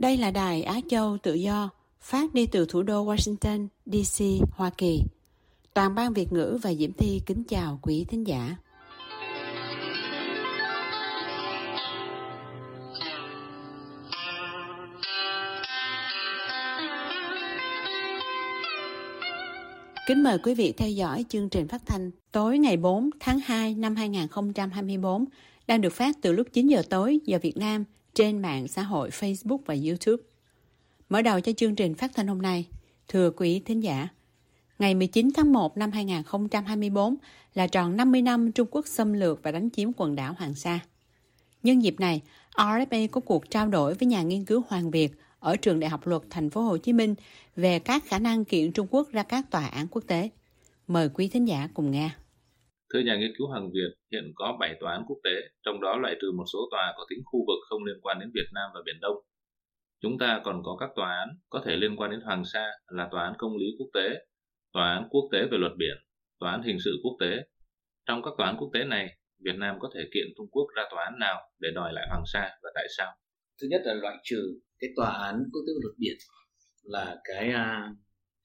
Đây là đài Á Châu Tự Do, phát đi từ thủ đô Washington, D.C., Hoa Kỳ. Toàn ban Việt ngữ và Diễm Thi kính chào quý thính giả. Kính mời quý vị theo dõi chương trình phát thanh tối ngày 4 tháng 2 năm 2024 đang được phát từ lúc 9 giờ tối giờ Việt Nam trên mạng xã hội Facebook và YouTube. Mở đầu cho chương trình phát thanh hôm nay, thưa quý thính giả, ngày 19 tháng 1 năm 2024 là tròn 50 năm Trung Quốc xâm lược và đánh chiếm quần đảo Hoàng Sa. Nhân dịp này, RFA có cuộc trao đổi với nhà nghiên cứu Hoàng Việt ở trường Đại học Luật Thành phố Hồ Chí Minh về các khả năng kiện Trung Quốc ra các tòa án quốc tế. Mời quý thính giả cùng nghe. Thưa nhà nghiên cứu Hoàng Việt, hiện có 7 tòa án quốc tế, trong đó loại trừ một số tòa có tính khu vực không liên quan đến Việt Nam và Biển Đông. Chúng ta còn có các tòa án có thể liên quan đến Hoàng Sa là Tòa án Công lý Quốc tế, Tòa án Quốc tế về luật biển, Tòa án Hình sự Quốc tế. Trong các tòa án quốc tế này, Việt Nam có thể kiện Trung Quốc ra tòa án nào để đòi lại Hoàng Sa và tại sao? Thứ nhất là loại trừ cái tòa án quốc tế về luật biển là cái uh,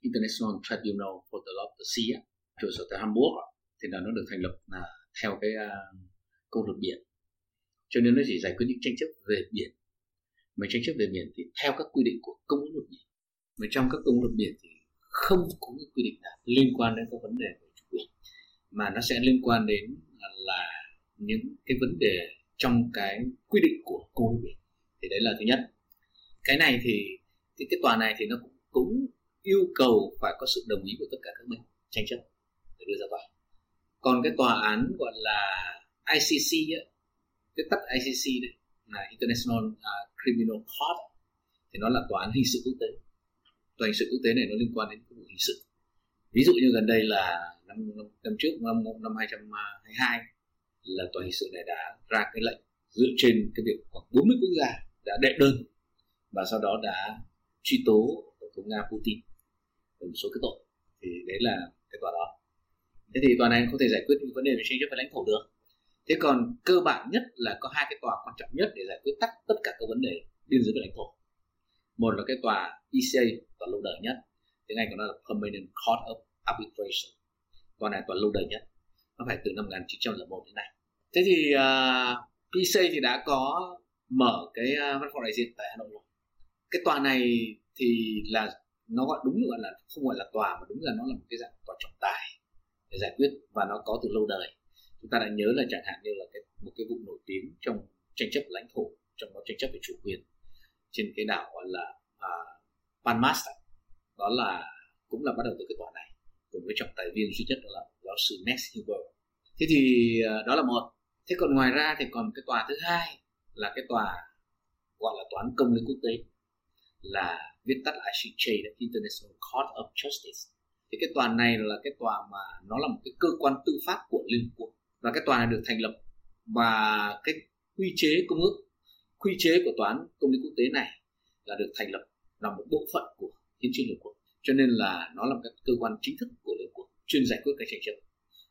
International Tribunal for the Law of the Sea, trụ sở tại Hamburg thì là nó được thành lập là theo cái uh, câu luật biển. Cho nên nó chỉ giải quyết những tranh chấp về biển. Mà tranh chấp về biển thì theo các quy định của công ước luật biển. Mà trong các công ước luật biển thì không có những quy định nào liên quan đến các vấn đề về chủ quyền. Mà nó sẽ liên quan đến là những cái vấn đề trong cái quy định của công ước biển. Thì đấy là thứ nhất. Cái này thì cái, cái tòa này thì nó cũng, cũng yêu cầu phải có sự đồng ý của tất cả các bên tranh chấp để đưa ra tòa còn cái tòa án gọi là ICC ấy, cái tắt ICC đấy là International à, Criminal Court thì nó là tòa án hình sự quốc tế. Tòa hình sự quốc tế này nó liên quan đến cái vụ hình sự. Ví dụ như gần đây là năm năm, năm trước năm năm 2022 là tòa hình sự này đã ra cái lệnh dựa trên cái việc khoảng 40 quốc gia đã đệ đơn và sau đó đã truy tố tổng thống nga Putin về một số cái tội. Thì đấy là cái tòa đó thế thì tòa này không thể giải quyết những vấn đề về tranh chấp về lãnh thổ được. Thế còn cơ bản nhất là có hai cái tòa quan trọng nhất để giải quyết tất tất cả các vấn đề biên giới về lãnh thổ. Một là cái tòa ECA tòa lâu đời nhất. Tiếng Anh của nó là Permanent Court of Arbitration. Tòa này tòa lâu đời nhất. Nó phải từ năm 1901 đến nay. Thế thì à, uh, ECA thì đã có mở cái uh, văn phòng đại diện tại Hà Nội rồi. Cái tòa này thì là nó gọi đúng gọi là không gọi là tòa mà đúng là nó là một cái dạng tòa trọng tài để giải quyết và nó có từ lâu đời. Chúng ta đã nhớ là chẳng hạn như là cái một cái vụ nổi tiếng trong tranh chấp lãnh thổ trong đó tranh chấp về chủ quyền trên cái đảo gọi là uh, Panmas đó là cũng là bắt đầu từ cái tòa này cùng với trọng tài viên duy nhất đó là giáo sư Max Huber thế thì uh, đó là một. Thế còn ngoài ra thì còn cái tòa thứ hai là cái tòa gọi là toán công lý quốc tế là viết tắt là ICJ International Court of Justice thì cái tòa này là cái tòa mà nó là một cái cơ quan tư pháp của liên hợp quốc. Và cái tòa này được thành lập và cái quy chế công ước quy chế của tòa án công lý quốc tế này là được thành lập là một bộ phận của hiến trương liên hợp quốc. Cho nên là nó là một cái cơ quan chính thức của liên hợp quốc chuyên giải quyết các tranh chấp.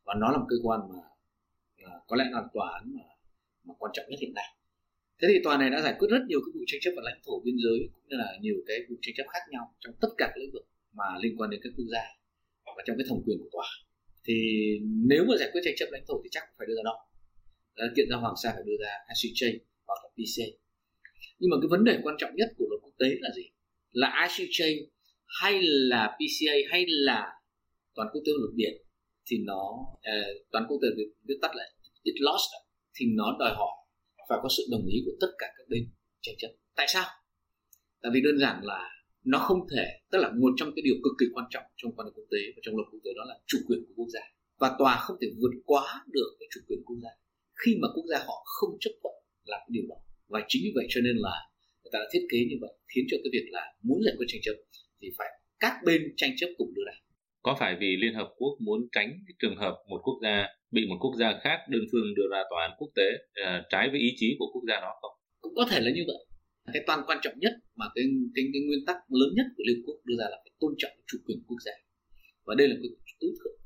Và nó là một cơ quan mà à, có lẽ là tòa án mà, mà quan trọng nhất hiện nay. Thế thì tòa này đã giải quyết rất nhiều các vụ tranh chấp ở lãnh thổ biên giới cũng như là nhiều cái vụ tranh chấp khác nhau trong tất cả các lĩnh vực mà liên quan đến các quốc gia trong cái thẩm quyền của tòa. Thì nếu mà giải quyết tranh chấp lãnh thổ thì chắc phải đưa ra đó. Là kiện ra hoàng sa phải đưa ra ICJ hoặc là PCA nhưng mà cái vấn đề quan trọng nhất của luật quốc tế là gì? Là ICJ hay là PCA hay là toàn quốc tế luật biển thì nó ờ, uh, toàn quốc tế viết tắt là it lost thì nó đòi hỏi phải có sự đồng ý của tất cả các bên tranh chấp. Tại sao? Tại vì đơn giản là nó không thể tức là một trong cái điều cực kỳ quan trọng trong quan hệ quốc tế và trong luật quốc tế đó là chủ quyền của quốc gia và tòa không thể vượt quá được cái chủ quyền quốc gia khi mà quốc gia họ không chấp thuận làm cái điều đó và chính vì vậy cho nên là người ta đã thiết kế như vậy khiến cho cái việc là muốn giải quyết tranh chấp thì phải các bên tranh chấp cùng đưa ra có phải vì Liên Hợp Quốc muốn tránh cái trường hợp một quốc gia bị một quốc gia khác đơn phương đưa ra tòa án quốc tế uh, trái với ý chí của quốc gia đó không? Cũng có thể là như vậy. Cái toàn quan trọng nhất mà cái, cái, cái nguyên tắc lớn nhất của Liên Hợp Quốc đưa ra là phải tôn trọng chủ quyền quốc gia. Và đây là cái tối thượng.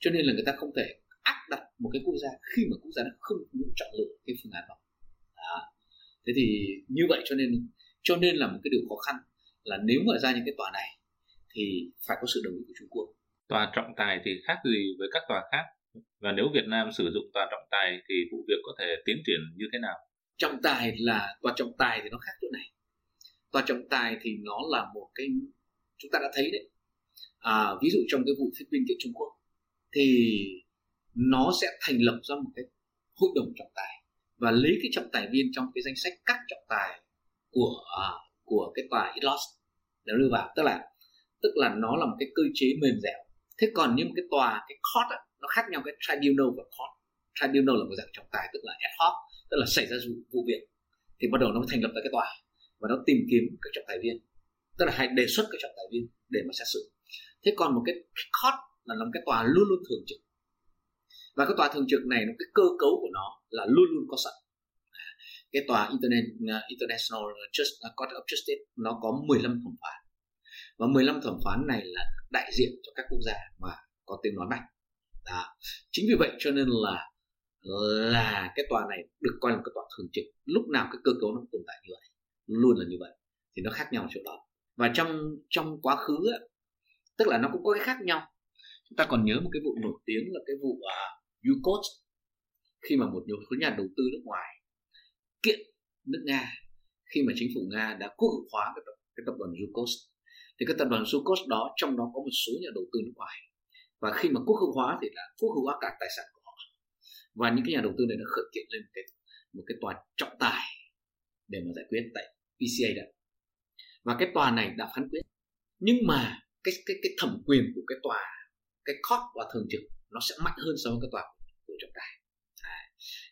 Cho nên là người ta không thể áp đặt một cái quốc gia khi mà quốc gia nó không muốn chọn lựa cái phương án đó. à, Thế thì như vậy cho nên cho nên là một cái điều khó khăn là nếu mà ra những cái tòa này thì phải có sự đồng ý của Trung Quốc. Tòa trọng tài thì khác gì với các tòa khác? Và nếu Việt Nam sử dụng tòa trọng tài thì vụ việc có thể tiến triển như thế nào? Trọng tài là tòa trọng tài thì nó khác chỗ này. Tòa trọng tài thì nó là một cái chúng ta đã thấy đấy. À, ví dụ trong cái vụ Philippines kiện Trung Quốc thì nó sẽ thành lập ra một cái hội đồng trọng tài và lấy cái trọng tài viên trong cái danh sách các trọng tài của à, của cái tòa ILOS để đưa vào tức là tức là nó là một cái cơ chế mềm dẻo thế còn như một cái tòa cái court á, nó khác nhau cái tribunal và court tribunal là một dạng trọng tài tức là ad hoc tức là xảy ra vụ, vụ việc thì bắt đầu nó thành lập ra cái tòa và nó tìm kiếm các trọng tài viên. Tức là hãy đề xuất các trọng tài viên để mà xét xử. Thế còn một cái court là một cái tòa luôn luôn thường trực. Và cái tòa thường trực này nó cái cơ cấu của nó là luôn luôn có sẵn. Cái tòa Internet, uh, International Just, uh, Court of Justice nó có 15 thẩm phán. Và 15 thẩm phán này là đại diện cho các quốc gia mà có tiếng nói mạnh. Đó. chính vì vậy cho nên là là cái tòa này được coi là cái tòa thường trực. Lúc nào cái cơ cấu nó tồn tại như vậy luôn là như vậy thì nó khác nhau chỗ đó. Và trong trong quá khứ á, tức là nó cũng có cái khác nhau. Chúng ta còn nhớ một cái vụ nổi tiếng là cái vụ uh, Yukos. Khi mà một số nhà đầu tư nước ngoài kiện nước Nga khi mà chính phủ Nga đã quốc hữu hóa cái tập, cái tập đoàn Yukos. Thì cái tập đoàn Yukos đó trong đó có một số nhà đầu tư nước ngoài. Và khi mà quốc hữu hóa thì là quốc hữu hóa cả tài sản của và những cái nhà đầu tư này đã khởi kiện lên một cái một cái tòa trọng tài để mà giải quyết tại PCA đó và cái tòa này đã phán quyết. Nhưng mà cái cái cái thẩm quyền của cái tòa cái court và thường trực nó sẽ mạnh hơn so với cái tòa của trọng tài. À,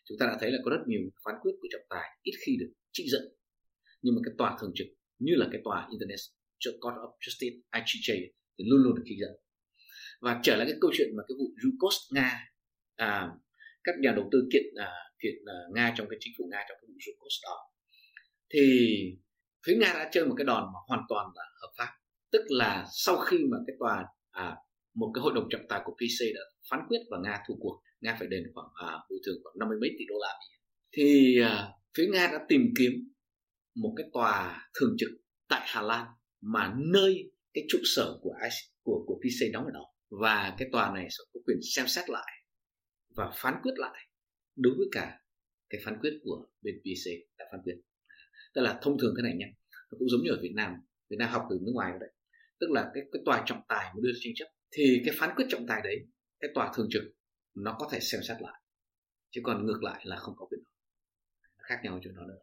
chúng ta đã thấy là có rất nhiều phán quyết của trọng tài ít khi được trích dẫn. Nhưng mà cái tòa thường trực như là cái tòa internet Court of Justice ICJ thì luôn luôn được trích dẫn. Và trở lại cái câu chuyện mà cái vụ Yukos nga à, các nhà đầu tư kiện à, kiện à, nga trong cái chính phủ nga trong cái vụ Yukos đó. Thì phía nga đã chơi một cái đòn mà hoàn toàn là hợp pháp. Tức là sau khi mà cái tòa à, một cái hội đồng trọng tài của PC đã phán quyết và nga thua cuộc nga phải đền khoảng à, bồi thường khoảng năm mươi mấy tỷ đô la mỹ. Thì à, phía nga đã tìm kiếm một cái tòa thường trực tại hà lan mà nơi cái trụ sở của của của PC đóng ở đó. Và cái tòa này sẽ có quyền xem xét lại và phán quyết lại đối với cả cái phán quyết của bên PC đã phán quyết. Tức là thông thường thế này nhé, nó cũng giống như ở Việt Nam Việt Nam học từ nước ngoài đấy. Tức là cái cái tòa trọng tài mà đưa ra tranh chấp, thì cái phán quyết trọng tài đấy, cái tòa thường trực, nó có thể xem xét lại. Chứ còn ngược lại là không có quyền khác nhau chỗ đó nữa.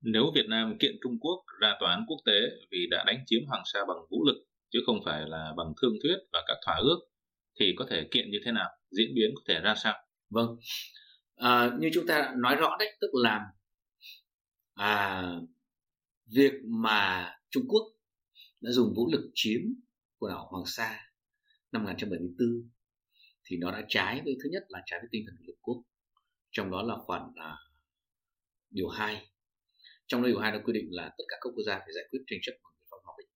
Nếu Việt Nam kiện Trung Quốc ra tòa án quốc tế vì đã đánh chiếm Hoàng Sa bằng vũ lực, chứ không phải là bằng thương thuyết và các thỏa ước, thì có thể kiện như thế nào? Diễn biến có thể ra sao? Vâng. À, như chúng ta nói rõ đấy tức là à, việc mà Trung Quốc đã dùng vũ lực chiếm quần đảo Hoàng Sa năm 1974 thì nó đã trái với thứ nhất là trái với tinh thần của Liên Quốc trong đó là khoản à, điều 2 trong điều 2 nó quy định là tất cả các quốc gia phải giải quyết tranh chấp bằng biện pháp hòa bình.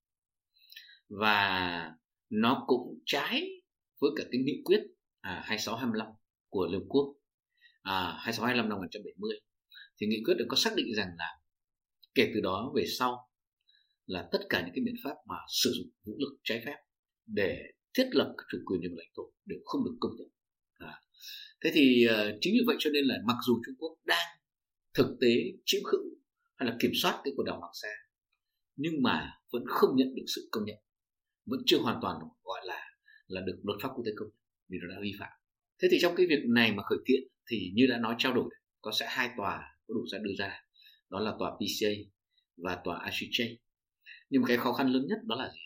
Và nó cũng trái với cả cái nghị quyết à, 2625 của Liên Hợp Quốc à, 2625 năm 1970 thì nghị quyết được có xác định rằng là kể từ đó về sau là tất cả những cái biện pháp mà sử dụng vũ lực trái phép để thiết lập các chủ quyền trên lãnh thổ đều không được công nhận à. thế thì uh, chính vì vậy cho nên là mặc dù Trung Quốc đang thực tế chiếm hữu hay là kiểm soát cái quần đảo Hoàng Sa nhưng mà vẫn không nhận được sự công nhận vẫn chưa hoàn toàn gọi là là được luật pháp quốc tế công nhận vì nó đã vi phạm thế thì trong cái việc này mà khởi kiện thì như đã nói trao đổi, có sẽ hai tòa có đủ ra đưa ra. Đó là tòa PCA và tòa ICJ nhưng mà cái khó khăn lớn nhất đó là gì?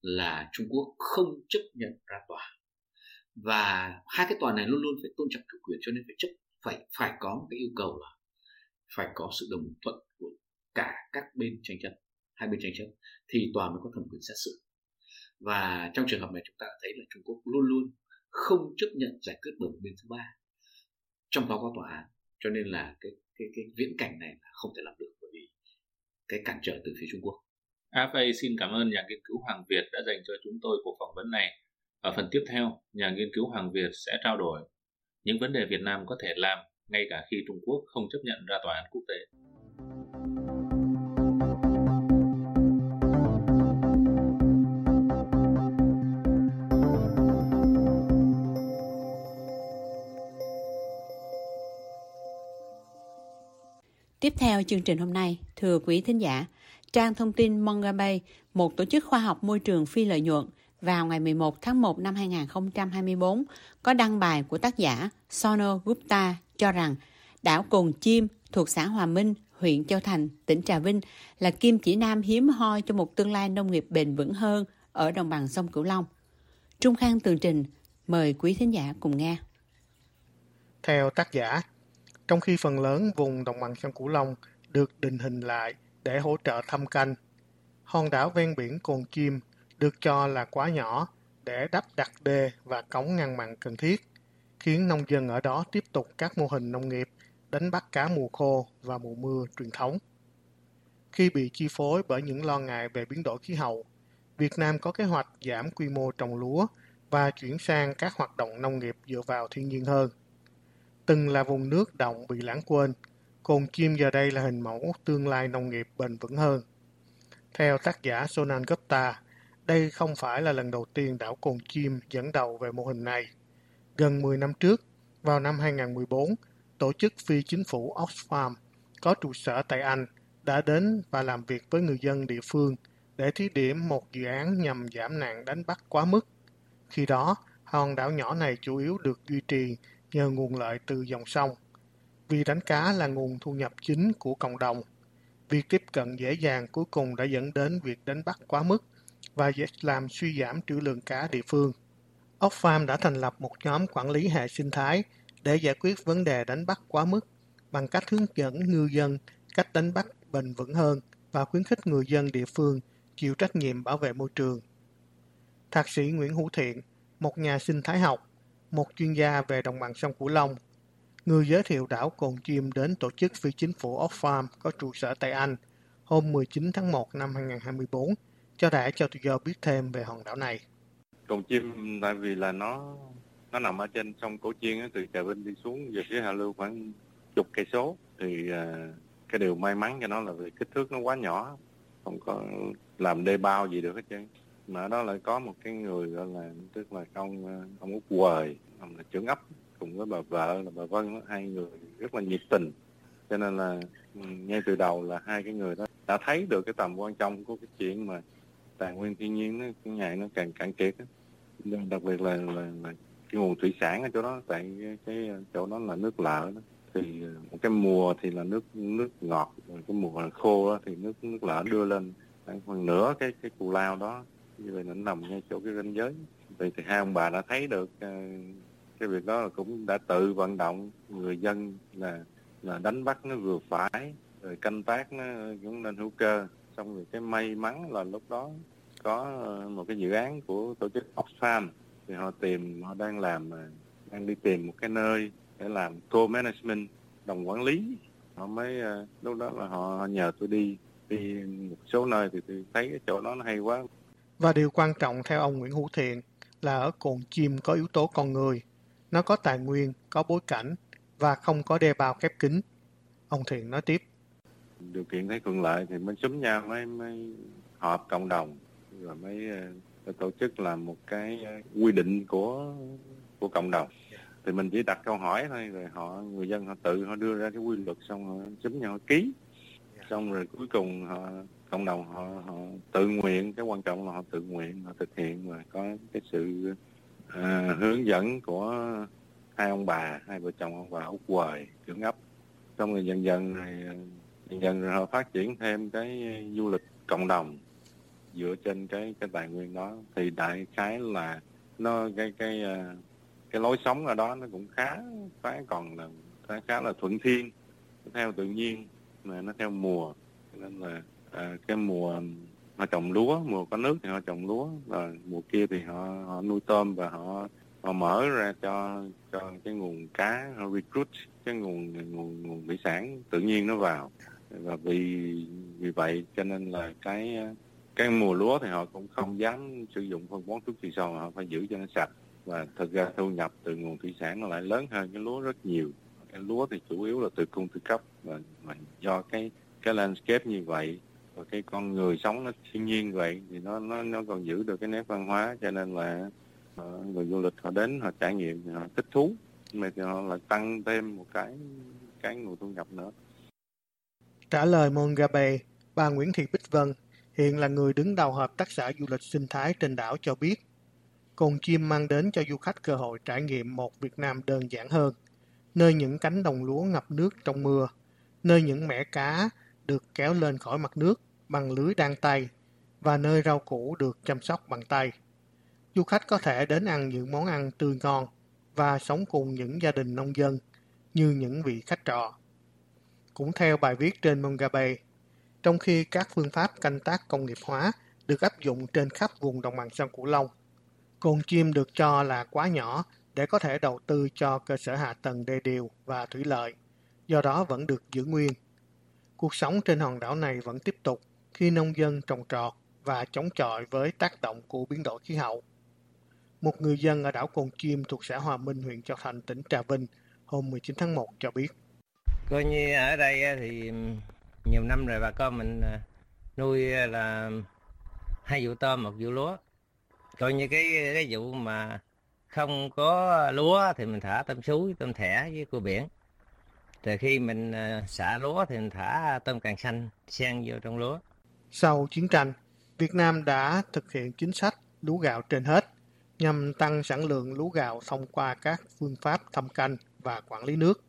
Là Trung Quốc không chấp nhận ra tòa. Và hai cái tòa này luôn luôn phải tôn trọng chủ quyền cho nên phải chấp, phải phải có một cái yêu cầu là phải có sự đồng thuận của cả các bên tranh chấp, hai bên tranh chấp thì tòa mới có thẩm quyền xét xử. Và trong trường hợp này chúng ta thấy là Trung Quốc luôn luôn không chấp nhận giải quyết bởi một bên thứ ba trong đó có tòa án cho nên là cái cái cái viễn cảnh này là không thể làm được bởi vì cái cản trở từ phía Trung Quốc. AFA xin cảm ơn nhà nghiên cứu Hoàng Việt đã dành cho chúng tôi cuộc phỏng vấn này. Ở phần tiếp theo, nhà nghiên cứu Hoàng Việt sẽ trao đổi những vấn đề Việt Nam có thể làm ngay cả khi Trung Quốc không chấp nhận ra tòa án quốc tế. Tiếp theo chương trình hôm nay, thưa quý thính giả, trang thông tin Mongabay, một tổ chức khoa học môi trường phi lợi nhuận, vào ngày 11 tháng 1 năm 2024 có đăng bài của tác giả Sono Gupta cho rằng đảo Cồn Chim thuộc xã Hòa Minh, huyện Châu Thành, tỉnh Trà Vinh là kim chỉ nam hiếm hoi cho một tương lai nông nghiệp bền vững hơn ở đồng bằng sông Cửu Long. Trung Khang tường trình, mời quý thính giả cùng nghe. Theo tác giả, trong khi phần lớn vùng đồng bằng sông Cửu Long được định hình lại để hỗ trợ thăm canh, hòn đảo ven biển Cồn Chim được cho là quá nhỏ để đắp đặt đê và cống ngăn mặn cần thiết, khiến nông dân ở đó tiếp tục các mô hình nông nghiệp đánh bắt cá mùa khô và mùa mưa truyền thống. Khi bị chi phối bởi những lo ngại về biến đổi khí hậu, Việt Nam có kế hoạch giảm quy mô trồng lúa và chuyển sang các hoạt động nông nghiệp dựa vào thiên nhiên hơn. Từng là vùng nước động bị lãng quên, Cồn Chim giờ đây là hình mẫu tương lai nông nghiệp bền vững hơn. Theo tác giả Sonan Gupta, đây không phải là lần đầu tiên đảo Cồn Chim dẫn đầu về mô hình này. Gần 10 năm trước, vào năm 2014, tổ chức phi chính phủ Oxfam có trụ sở tại Anh đã đến và làm việc với người dân địa phương để thí điểm một dự án nhằm giảm nạn đánh bắt quá mức. Khi đó, hòn đảo nhỏ này chủ yếu được duy trì nhờ nguồn lợi từ dòng sông. Vì đánh cá là nguồn thu nhập chính của cộng đồng, việc tiếp cận dễ dàng cuối cùng đã dẫn đến việc đánh bắt quá mức và làm suy giảm trữ lượng cá địa phương. Oxfam đã thành lập một nhóm quản lý hệ sinh thái để giải quyết vấn đề đánh bắt quá mức bằng cách hướng dẫn ngư dân cách đánh bắt bền vững hơn và khuyến khích người dân địa phương chịu trách nhiệm bảo vệ môi trường. Thạc sĩ Nguyễn Hữu Thiện, một nhà sinh thái học, một chuyên gia về đồng bằng sông Cửu Long, người giới thiệu đảo Cồn Chim đến tổ chức phi chính phủ Oxfam có trụ sở tại Anh hôm 19 tháng 1 năm 2024 cho đã cho tự do biết thêm về hòn đảo này. Cồn Chim tại vì là nó nó nằm ở trên sông Cổ Chiên từ Trà Vinh đi xuống về phía Hạ Lưu khoảng chục cây số. Thì à, cái điều may mắn cho nó là vì kích thước nó quá nhỏ không có làm đê bao gì được hết trơn mà ở đó lại có một cái người gọi là tức là ông ờ, ông út quời ông là trưởng ấp cùng với bà vợ là bà vân hai người rất là nhiệt tình. Cho nên là ừ, ngay từ đầu là hai cái người đó đã thấy được cái tầm quan trọng của cái chuyện mà tài nguyên thiên nhiên nó cái ngày nó càng cạn kiệt đặc biệt là, là, là cái nguồn thủy sản ở chỗ đó tại cái, cái ờ, chỗ đó là nước lợ đó. Thì ờ, một cái mùa thì là nước nước ngọt rồi cái mùa khô đó, thì nước nước lợ đưa lên. Khoảng nửa cái cái cù lao đó như vậy nó nằm ngay chỗ cái ranh giới. Vậy thì hai ông bà đã thấy được ờ, cái việc đó là cũng đã tự vận động người dân là là đánh bắt nó vừa phải rồi canh tác nó cũng nên hữu cơ. Xong rồi cái may mắn là lúc đó có ờ, một cái dự án của tổ chức Oxfam. Thì họ tìm họ đang làm ờ, đang đi tìm một cái nơi để làm co-management đồng quản lý. Họ mới lúc đó là họ, nhờ tôi đi đi một số nơi thì tôi thấy cái chỗ đó nó hay quá và điều quan trọng theo ông Nguyễn Hữu Thiện là ở cồn chim có yếu tố con người. Nó có tài nguyên, có bối cảnh và không có đe bao khép kín. Ông Thiện nói tiếp. Điều kiện thấy thuận lợi thì mới xúm nhau, mới mới họp cộng đồng. Rồi mới ờ, tổ chức làm một cái ờ, quy định của của cộng đồng. Thì mình chỉ đặt câu hỏi thôi, rồi họ, người dân họ tự họ đưa ra cái quy luật, xong họ chấm nhau ký. Xong rồi cuối cùng họ cộng đồng họ họ tự nguyện cái quan trọng là họ tự nguyện họ thực hiện và có cái sự à, hướng dẫn của hai ông bà hai vợ chồng ông bà út quời trưởng ấp. Xong rồi dần dần rồi dần dần rồi họ phát triển thêm cái du lịch cộng đồng dựa trên cái cái tài nguyên đó. Thì đại khái là nó cái cái à, cái lối sống ở đó nó cũng khá khá còn là khá là thuận thiên theo tự nhiên mà nó theo mùa. Nên là à, cái mùa um, họ trồng lúa mùa có nước thì họ trồng lúa và mùa kia thì họ họ nuôi tôm và họ họ mở ra cho cho cái nguồn cá họ recruit cái nguồn nguồn nguồn thủy sản tự nhiên nó vào. Và vì vì vậy cho nên là cái cái mùa lúa thì họ cũng không dám sử dụng phân bón thuốc trừ sâu họ phải giữ cho nó sạch. Và thực ra thu nhập từ nguồn thủy sản nó lại lớn hơn cái lúa rất nhiều. Cái lúa thì chủ yếu là từ cung từ cấp và, và do cái cái landscape như vậy và cái con người sống nó thiên nhiên vậy thì nó nó nó còn giữ được cái nét văn hóa cho nên là ờ, người du lịch họ đến họ trải nghiệm họ thích thú. Mà thì họ lại tăng thêm một cái cái nguồn thu nhập nữa. Trả lời Mongabe bà Nguyễn Thị Bích Vân hiện là người đứng đầu hợp tác xã du lịch sinh thái trên đảo cho biết con chim mang đến cho du khách cơ hội trải nghiệm một Việt Nam đơn giản hơn, nơi những cánh đồng lúa ngập nước trong mưa, nơi những mẻ cá được kéo lên khỏi mặt nước bằng lưới đan tay và nơi rau củ được chăm sóc bằng tay. Du khách có thể đến ăn những món ăn tươi ngon và sống cùng những gia đình nông dân như những vị khách trọ. Cũng theo bài viết trên Mongabe, trong khi các phương pháp canh tác công nghiệp hóa được áp dụng trên khắp vùng đồng bằng sông Cửu Long, Cồn chim được cho là quá nhỏ để có thể đầu tư cho cơ sở hạ tầng đê điều và thủy lợi, do đó vẫn được giữ nguyên. Cuộc sống trên hòn đảo này vẫn tiếp tục khi nông dân trồng trọt và chống chọi với tác động của biến đổi khí hậu. Một người dân ở đảo Cồn Chim thuộc xã Hòa Minh, huyện Châu Thành, tỉnh Trà Vinh hôm 19 tháng 1 cho biết. Coi như ở đây thì nhiều năm rồi bà con mình à, nuôi là hai vụ tôm, một vụ lúa coi như cái cái vụ mà không có lúa thì mình thả tôm suối tôm thẻ với cua biển rồi khi mình à, xả lúa thì mình thả tôm càng xanh xen vô trong lúa sau chiến tranh Việt Nam đã thực hiện chính sách lúa gạo trên hết nhằm tăng sản lượng lúa gạo thông qua các phương pháp thâm canh và quản lý nước.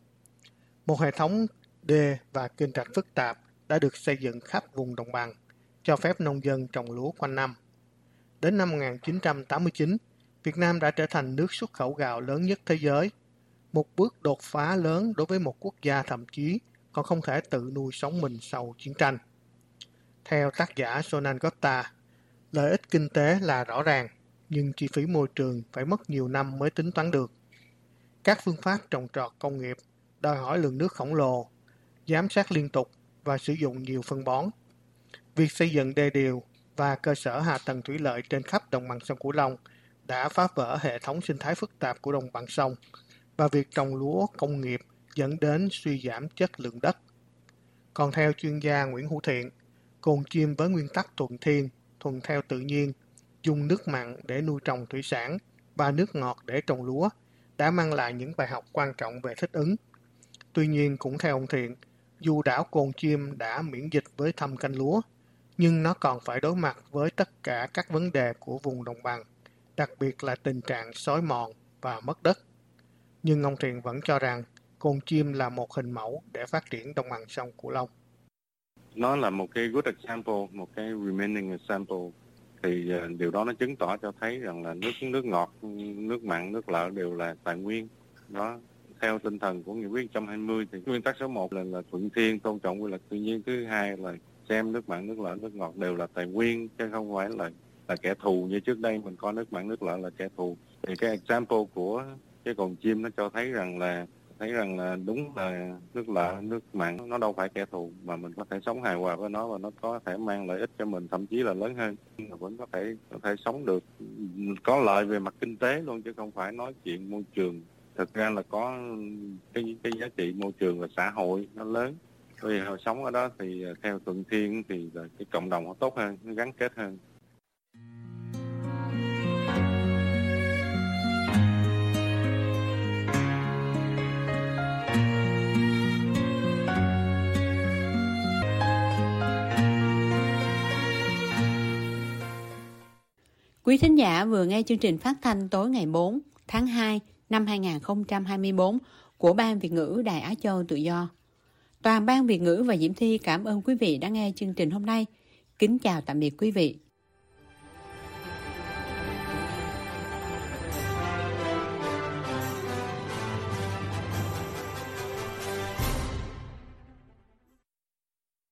Một hệ thống đê và kênh rạch phức tạp đã được xây dựng khắp vùng đồng bằng, cho phép nông dân trồng lúa quanh năm. Đến năm 1989, Việt Nam đã trở thành nước xuất khẩu gạo lớn nhất thế giới, một bước đột phá lớn đối với một quốc gia thậm chí còn không thể tự nuôi sống mình sau chiến tranh. Theo tác giả Sonan Gupta, lợi ích kinh tế là rõ ràng, nhưng chi phí môi trường phải mất nhiều năm mới tính toán được. Các phương pháp trồng trọt công nghiệp đòi hỏi lượng nước khổng lồ, giám sát liên tục và sử dụng nhiều phân bón. Việc xây dựng đê điều và cơ sở hạ tầng thủy lợi trên khắp đồng bằng sông Cửu Long đã phá vỡ hệ thống sinh thái phức tạp của đồng bằng sông và việc trồng lúa công nghiệp dẫn đến suy giảm chất lượng đất. Còn theo chuyên gia Nguyễn Hữu Thiện, cồn chim với nguyên tắc thuận thiên, thuận theo tự nhiên, dùng nước mặn để nuôi trồng thủy sản và nước ngọt để trồng lúa đã mang lại những bài học quan trọng về thích ứng. Tuy nhiên, cũng theo ông Thiện, dù đảo Cồn Chim đã miễn dịch với thâm canh lúa, nhưng nó còn phải đối mặt với tất cả các vấn đề của vùng đồng bằng, đặc biệt là tình trạng xói mòn và mất đất. Nhưng ông Thiện vẫn cho rằng cồn chim là một hình mẫu để phát triển đồng bằng sông Cửu Long. Nó là một cái good example, một cái remaining example. Thì uh, điều đó nó chứng tỏ cho thấy rằng là nước nước ngọt, nước mặn, nước lợ đều là tài nguyên. Đó theo tinh thần của nghị quyết 120 thì nguyên tắc số 1 là là thuận thiên tôn trọng quy luật tự nhiên. Thứ hai là xem nước mặn nước lợ nước ngọt đều là tài nguyên chứ không phải là là kẻ thù như trước đây mình coi nước mặn nước lợ là kẻ thù. Thì cái example của cái con chim nó cho thấy rằng là thấy rằng là đúng là nước lạ nước mặn, nó đâu phải kẻ thù mà mình có thể sống hài hòa với nó và nó có thể mang lợi ích cho mình, thậm chí là lớn hơn. Mà vẫn có thể có thể sống được, có lợi về mặt kinh tế luôn, chứ không phải nói chuyện môi trường. Thực ra là có cái cái giá trị môi trường và xã hội nó lớn. Vì họ sống ở đó thì à, theo thuận thiên thì cái cộng đồng nó tốt hơn, nó gắn kết hơn. Quý thính giả vừa nghe chương trình phát thanh tối ngày 4 tháng 2 năm 2024 của Ban Việt ngữ Đài Á Châu Tự Do. Toàn ban Việt ngữ và Diễm Thi cảm ơn quý vị đã nghe chương trình hôm nay. Kính chào tạm biệt quý vị.